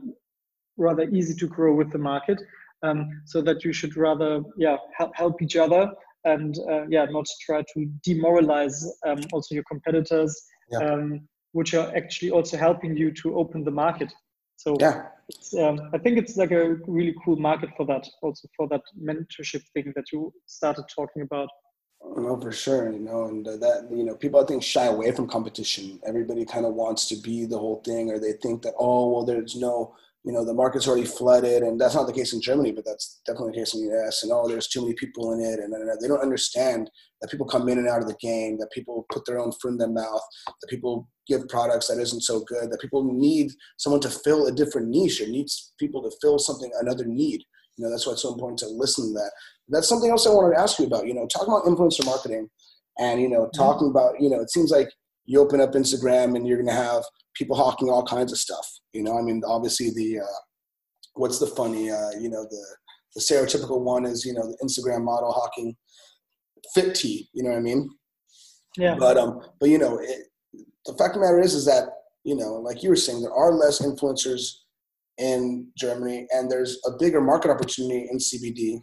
rather easy to grow with the market. Um, so that you should rather yeah help, help each other and uh, yeah not try to demoralize um, also your competitors yeah. Which are actually also helping you to open the market so yeah um, i think it's like a really cool market for that also for that mentorship thing that you started talking about no, for sure. You know, and that you know, people I think shy away from competition. Everybody kind of wants to be the whole thing, or they think that oh, well, there's no, you know, the market's already flooded, and that's not the case in Germany, but that's definitely the case in the US. And oh, there's too many people in it, and, and they don't understand that people come in and out of the game, that people put their own foot in their mouth, that people give products that isn't so good, that people need someone to fill a different niche, or needs people to fill something another need. You know, that's why it's so important to listen to that that's something else I wanted to ask you about. You know, talking about influencer marketing, and you know, talking mm-hmm. about you know, it seems like you open up Instagram and you're going to have people hawking all kinds of stuff. You know, I mean, obviously the uh, what's the funny, uh, you know, the the stereotypical one is you know the Instagram model hawking fit tea. You know what I mean? Yeah. But um, but you know, it, the fact of the matter is, is that you know, like you were saying, there are less influencers in Germany, and there's a bigger market opportunity in CBD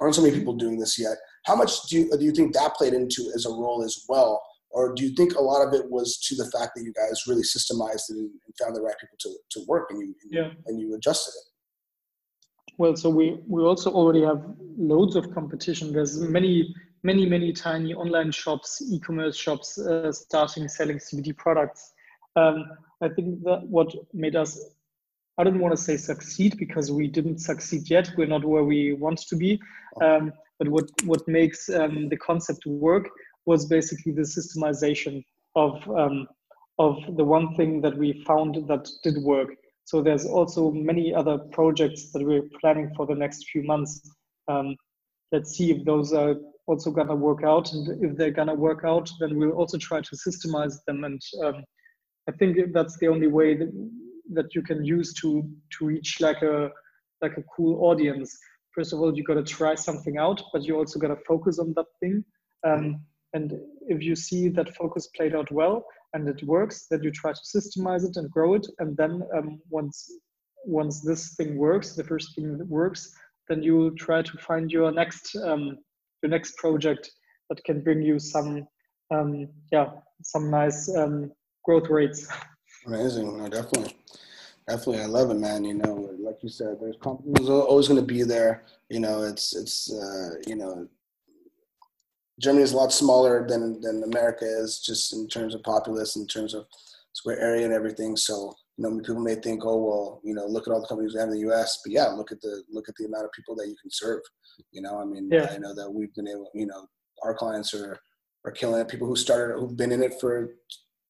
aren't so many people doing this yet. How much do you, do you think that played into as a role as well? Or do you think a lot of it was to the fact that you guys really systemized it and found the right people to, to work and you, and, yeah. and you adjusted it? Well, so we, we also already have loads of competition. There's many, many, many tiny online shops, e-commerce shops uh, starting selling CBD products. Um, I think that what made us I don't want to say succeed because we didn't succeed yet. We're not where we want to be. Um, but what what makes um, the concept work was basically the systemization of um, of the one thing that we found that did work. So there's also many other projects that we're planning for the next few months. Um, let's see if those are also gonna work out, and if they're gonna work out, then we'll also try to systemize them. And um, I think that's the only way that that you can use to to reach like a like a cool audience first of all you got to try something out but you also got to focus on that thing um, and if you see that focus played out well and it works then you try to systemize it and grow it and then um, once once this thing works the first thing that works then you will try to find your next um, your next project that can bring you some um, yeah some nice um, growth rates Amazing, no, definitely, definitely. I love it, man. You know, like you said, there's companies always going to be there. You know, it's it's uh, you know, Germany is a lot smaller than than America is, just in terms of populace, in terms of square area and everything. So you know, people may think, oh well, you know, look at all the companies we have in the U.S. But yeah, look at the look at the amount of people that you can serve. You know, I mean, yeah. I know that we've been able, you know, our clients are are killing it. People who started, who've been in it for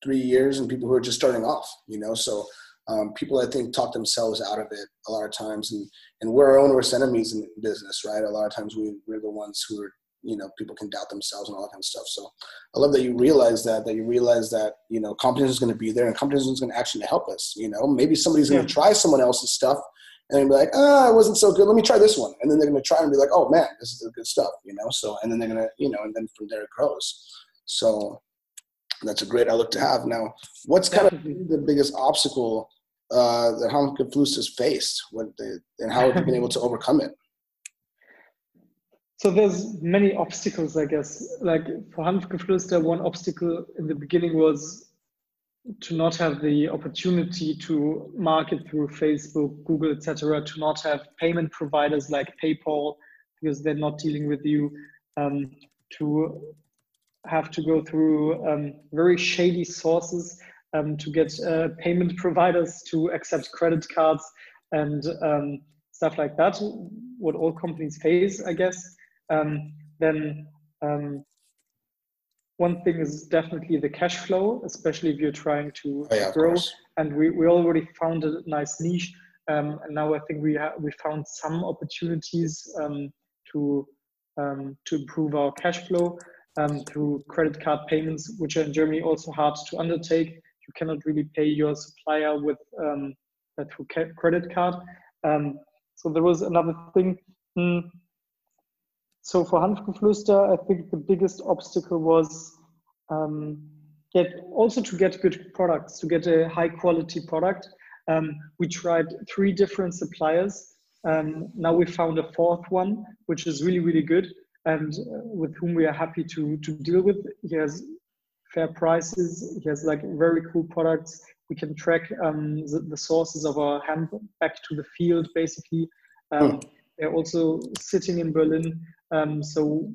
three years, and people who are just starting off. You know, so um, people I think talk themselves out of it a lot of times, and and we're our own worst enemies in business, right? A lot of times we we're the ones who are you know people can doubt themselves and all that kind of stuff. So I love that you realize that that you realize that you know competition is going to be there and competition is going to actually help us. You know, maybe somebody's going to try someone else's stuff and be like, ah, oh, it wasn't so good. Let me try this one, and then they're going to try and be like, oh man, this is the good stuff. You know, so and then they're going to you know, and then from there it grows. So that's a great outlook to have. Now, what's kind of the biggest obstacle uh, that Hanfgeflüster has faced, what they, and how have you been able to (laughs) overcome it? So there's many obstacles, I guess. Like for Hanfgeflüster, one obstacle in the beginning was to not have the opportunity to market through Facebook, Google, etc. To not have payment providers like PayPal because they're not dealing with you. Um, to have to go through um, very shady sources um, to get uh, payment providers to accept credit cards and um, stuff like that. What all companies face, I guess um, then um, one thing is definitely the cash flow, especially if you're trying to oh, yeah, grow. And we, we already found a nice niche. Um, and now I think we ha- we found some opportunities um, to um, to improve our cash flow um, through credit card payments, which are in Germany also hard to undertake. You cannot really pay your supplier with uh, through ca- credit card. so there was another thing. Mm, so for Hanfgeflüster, I think the biggest obstacle was um, get also to get good products, to get a high quality product. Um, we tried three different suppliers. Um, now we found a fourth one, which is really, really good and uh, with whom we are happy to, to deal with. He has fair prices. He has like very cool products. We can track um, the, the, sources of our hemp back to the field, basically. Um, hmm. They're also sitting in Berlin. Um, so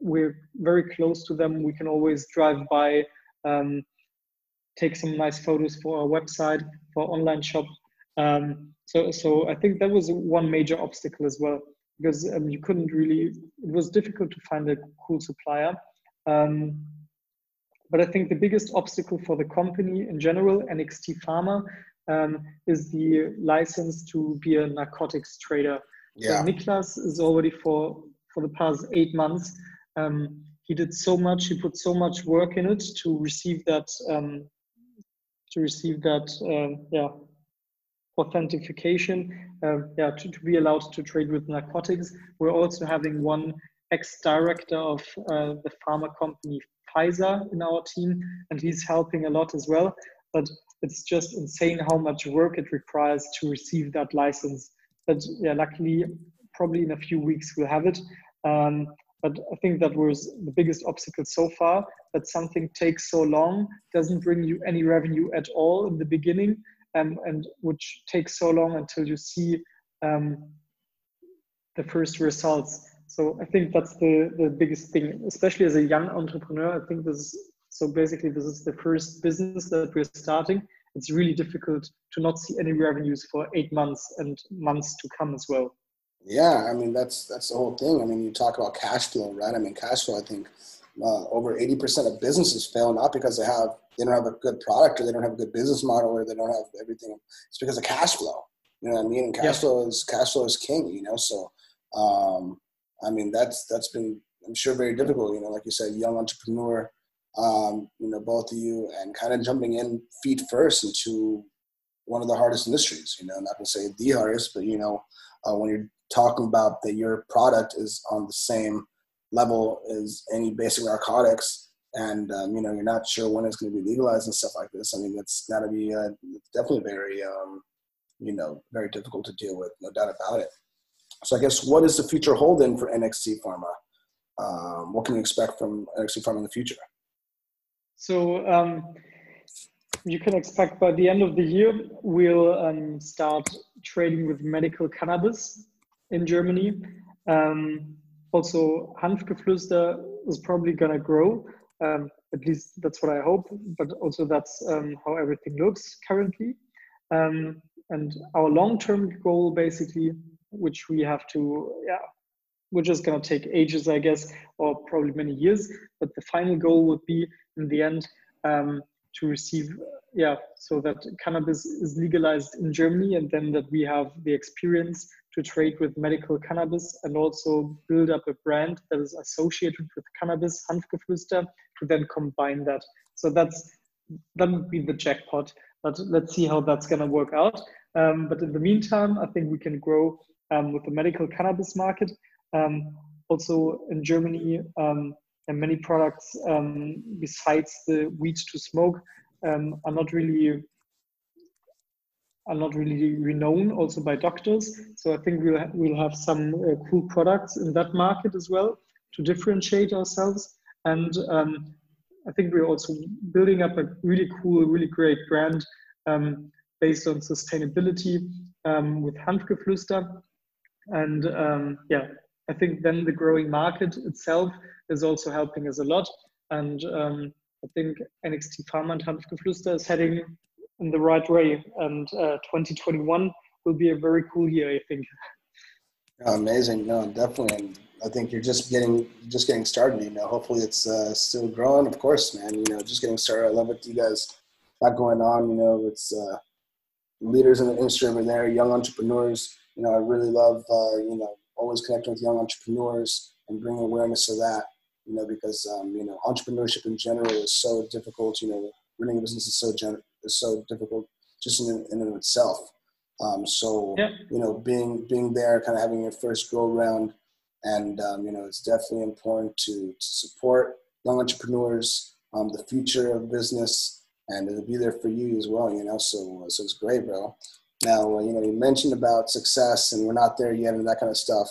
we're very close to them. We can always drive by, um, take some nice photos for our website, for our online shop. Um, so, so I think that was one major obstacle as well, because um, you couldn't really, it was difficult to find a cool supplier. Um, but I think the biggest obstacle for the company in general, NXT Pharma, um, is the license to be a narcotics trader. Yeah. So Niklas is already for for the past eight months. Um, he did so much. He put so much work in it to receive that um, to receive that uh, yeah authentication. Uh, yeah, to, to, be allowed to trade with narcotics. We're also having one ex-director of uh, the pharma company Pfizer in our team, and he's helping a lot as well. But it's just insane how much work it requires to receive that license. But yeah, luckily, probably in a few weeks we'll have it. Um, but I think that was the biggest obstacle so far that something takes so long, doesn't bring you any revenue at all in the beginning, um, and which takes so long until you see um, the first results. So I think that's the, the biggest thing, especially as a young entrepreneur. I think this is, so basically this is the first business that we're starting. It's really difficult to not see any revenues for eight months and months to come as well. Yeah, I mean that's that's the whole thing. I mean, you talk about cash flow, right? I mean, cash flow. I think uh, over eighty percent of businesses fail not because they have they don't have a good product or they don't have a good business model or they don't have everything. It's because of cash flow. You know what I mean? And cash yeah. flow is cash flow is king. You know, so um, I mean that's that's been I'm sure very difficult. You know, like you said, young entrepreneur. Um, you know, both of you, and kind of jumping in feet first into one of the hardest industries. You know, not to say the hardest, but you know, uh, when you're talking about that your product is on the same level as any basic narcotics and um, you know you're not sure when it's going to be legalized and stuff like this. I mean it's got to be uh, definitely very um, you know very difficult to deal with no doubt about it. So i guess what is the future holding for nxt pharma? Um, what can you expect from nxt pharma in the future? So um, you can expect by the end of the year we'll um, start trading with medical cannabis in Germany. Um, also, Hanfgeflüster is probably going to grow. Um, at least that's what I hope, but also that's um, how everything looks currently. Um, and our long-term goal, basically, which we have to, yeah, which is going to take ages, I guess, or probably many years. But the final goal would be, in the end, um, to receive, yeah, so that cannabis is legalized in Germany, and then that we have the experience to trade with medical cannabis and also build up a brand that is associated with cannabis, Hanfgeflüster, to then combine that. So that's that would be the jackpot. But let's see how that's going to work out. Um, but in the meantime, I think we can grow um, with the medical cannabis market. Um, also in Germany, um, and many products um, besides the weed to smoke um, are not really are not really renowned also by doctors. So I think we'll, ha- we'll have some uh, cool products in that market as well to differentiate ourselves. And um, I think we're also building up a really cool, really great brand um, based on sustainability um, with Hanfgeflüster. And um, yeah, I think then the growing market itself is also helping us a lot. And um, I think NXT Pharma and Hanfgeflüster is heading in the right way. And uh, 2021 will be a very cool year, I think. amazing. No, definitely. And I think you're just getting just getting started. You know, hopefully it's uh, still growing. Of course, man. You know, just getting started. I love what you guys got going on. You know, it's uh, leaders in the industry over there, young entrepreneurs. You know, I really love uh, you know always connecting with young entrepreneurs and bringing awareness to that. You know, because um, you know entrepreneurship in general is so difficult. You know, running a business is so gen- is so difficult just in in and of itself. Um, so yeah. you know, being being there, kind of having your first go around, and um, you know, it's definitely important to to support young entrepreneurs, um, the future of business, and to be there for you as well. You know, so so it's great, bro. Now, you know, you mentioned about success, and we're not there yet, and that kind of stuff.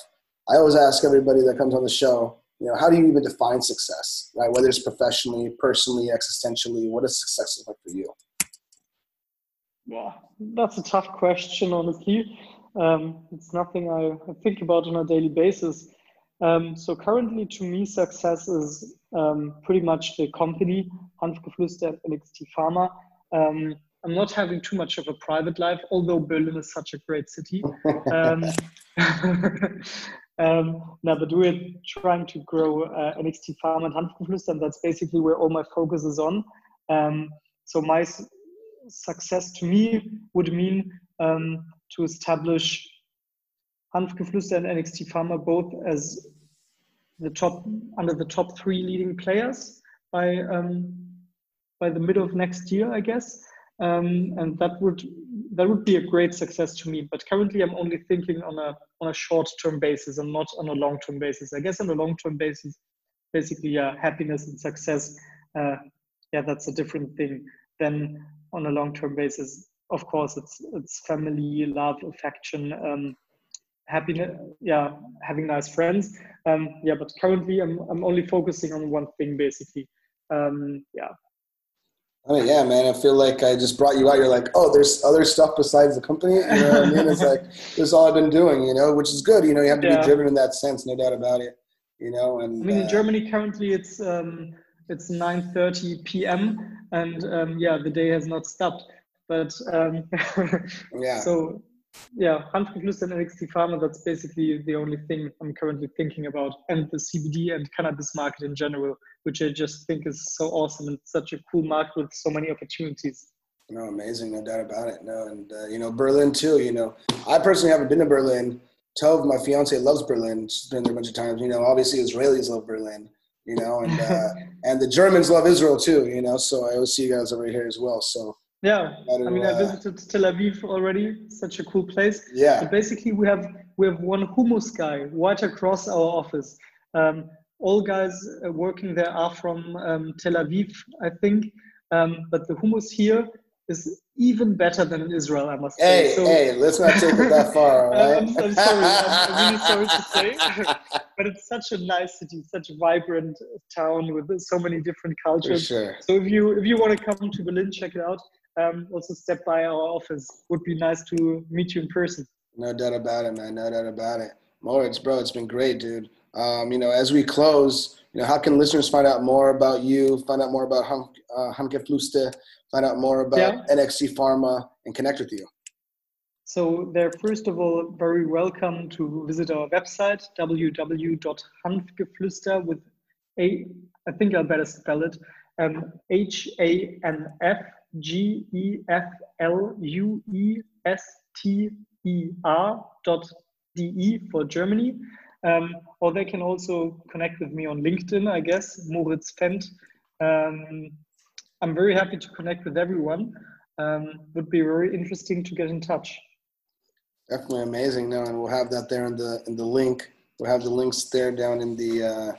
I always ask everybody that comes on the show, you know, how do you even define success, right? Whether it's professionally, personally, existentially, what does success look like for you? Yeah, that's a tough question, honestly. Um, it's nothing I, I, think about on a daily basis. Um, so currently, to me, success is um, pretty much the company, Hanfgeflüster and NXT Pharma. Um, I'm not having too much of a private life, although Berlin is such a great city. um, (laughs) um, now, but we're trying to grow uh, NXT Pharma and Hanfgeflüster, and that's basically where all my focus is on. Um, so my success to me would mean um, to establish Hanfgeflüster and NXT Pharma both as the top under the top three leading players by um, by the middle of next year, I guess. Um, and that would that would be a great success to me. But currently, I'm only thinking on a on a short term basis and not on a long term basis. I guess on a long term basis, basically, yeah, happiness and success. Uh, yeah, that's a different thing than on a long term basis. Of course, it's it's family, love, affection, um, happiness. Yeah, having nice friends. Um, yeah, but currently, I'm I'm only focusing on one thing basically. Um, yeah, I mean, yeah, man. I feel like I just brought you out. You're like, oh, there's other stuff besides the company. You know what I mean? It's like (laughs) this is all I've been doing. You know, which is good. You know, you have to yeah. be driven in that sense, no doubt about it. You know, and I mean, uh, in Germany currently it's um, it's 9:30 p.m. and um, yeah, the day has not stopped. But um, (laughs) yeah, so yeah, Hanfgeflüster and NXT Pharma, that's basically the only thing I'm currently thinking about, and the CBD and cannabis market in general, which I just think is so awesome and such a cool market with so many opportunities. No, amazing, no doubt about it. No, and uh, you know Berlin too. You know, I personally haven't been to Berlin. Tove, my fiance, loves Berlin. She's been there a bunch of times. You know, obviously Israelis love Berlin. You know, and uh, and the Germans love Israel too. You know, so I always see you guys over here as well. So yeah, I mean, uh, I visited Tel Aviv already. Such a cool place. Yeah. So basically, we have we have one hummus guy right across our office. Um, all guys uh, working there are from um, Tel Aviv, I think. Um, but the hummus here is even better than in Israel, I must say. Hey, so, hey, let's not take it that far, right? (laughs) I'm, I'm, sorry, I'm, (laughs) really sorry to say, (laughs) but it's such a nice city, such a vibrant town with so many different cultures. For sure. So if you if you want to come to Berlin, check it out um, also step by our office. Would be nice to meet you in person. No doubt about it, man. No doubt about it. Moritz, bro, it's been great, dude. Um, you know, as we close, you know, how can listeners find out more about you, find out more about Hum, uh, Fluste, find out more about yeah. NXT Pharma, and connect with you? So they're first of all very welcome to visit our website www.hanfgeflüster with a I think I'll better spell it um, H A N F G E F L U E S T E R dot D E for Germany. Um, or they can also connect with me on LinkedIn, I guess, Moritz Fendt. Um, I'm very happy to connect with everyone. Um, would be very interesting to get in touch. Definitely amazing. No, and we'll have that there in the in the link. We'll have the links there down in the uh,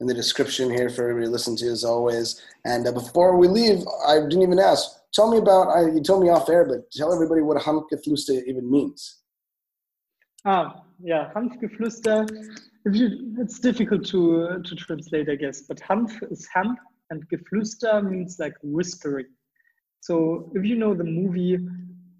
in the description here for everybody to listen to as always. And uh, before we leave, I didn't even ask. Tell me about. I, you told me off air, but tell everybody what Hanfgeflüster even means. Ah, yeah, Hanfgeflüster. You, it's difficult to uh, to translate, I guess. But Hanf is Hanf, and Geflüster means like whispering. So if you know the movie,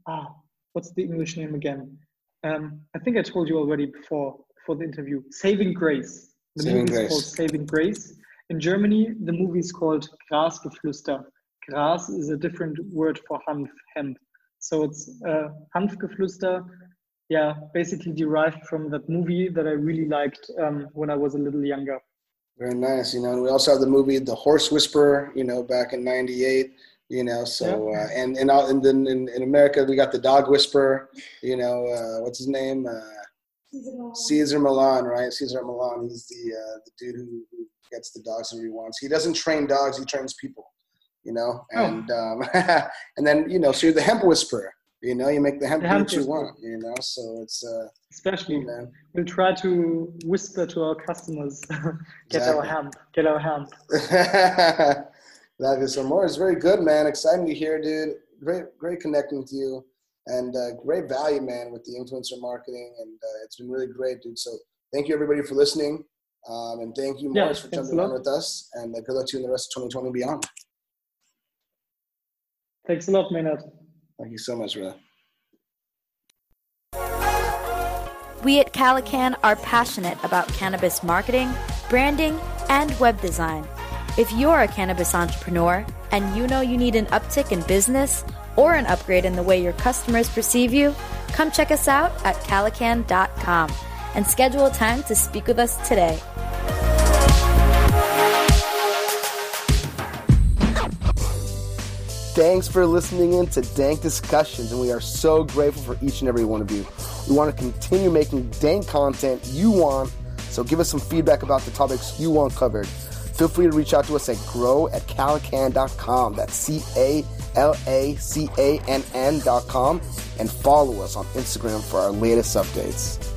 ah, what's the English name again? Um, I think I told you already before for the interview. Saving Grace. The Saving movie Grace. is called Saving Grace. In Germany, the movie is called Grasgeflüster. Gras is a different word for Hanf, hemp. So it's uh, Hanfgeflüster, yeah, basically derived from that movie that I really liked um, when I was a little younger. Very nice. You know, and we also have the movie The Horse Whisperer, you know, back in 98 you know so uh, and and, and then in, in america we got the dog whisperer you know uh, what's his name uh, Cesar Millan, right? Cesar Millan, He's the uh, the dude who, who gets the dogs that he wants. He doesn't train dogs; he trains people. You know, oh. and oh. um, (laughs) and then you know, so you're the hemp whisperer. You know, you make the hemp, the hemp what you want. You know, so it's uh, especially man. we'll try to whisper to our customers, (laughs) get exactly. our hemp, get our hemp. (laughs) that is some more. It's very good, man. Exciting to hear, dude. Great, great connecting with you and uh, great value, man, with the influencer marketing. And uh, it's been really great, dude. So thank you, everybody, for listening. Um, and thank you, Morris, yeah, for jumping on with us. And uh, good luck to you in the rest of 2020 and beyond. Thanks a lot, Maynard. Thank you so much, brother. We at Calacann are passionate about cannabis marketing, branding, and web design. If you're a cannabis entrepreneur and you know you need an uptick in business, or an upgrade in the way your customers perceive you, come check us out at calacann.com and schedule a time to speak with us today. Thanks for listening in to Dank Discussions, and we are so grateful for each and every one of you. We want to continue making dank content you want, so give us some feedback about the topics you want covered. Feel free to reach out to us at grow at calacann.com. That's C A L A C A N N.com and follow us on Instagram for our latest updates.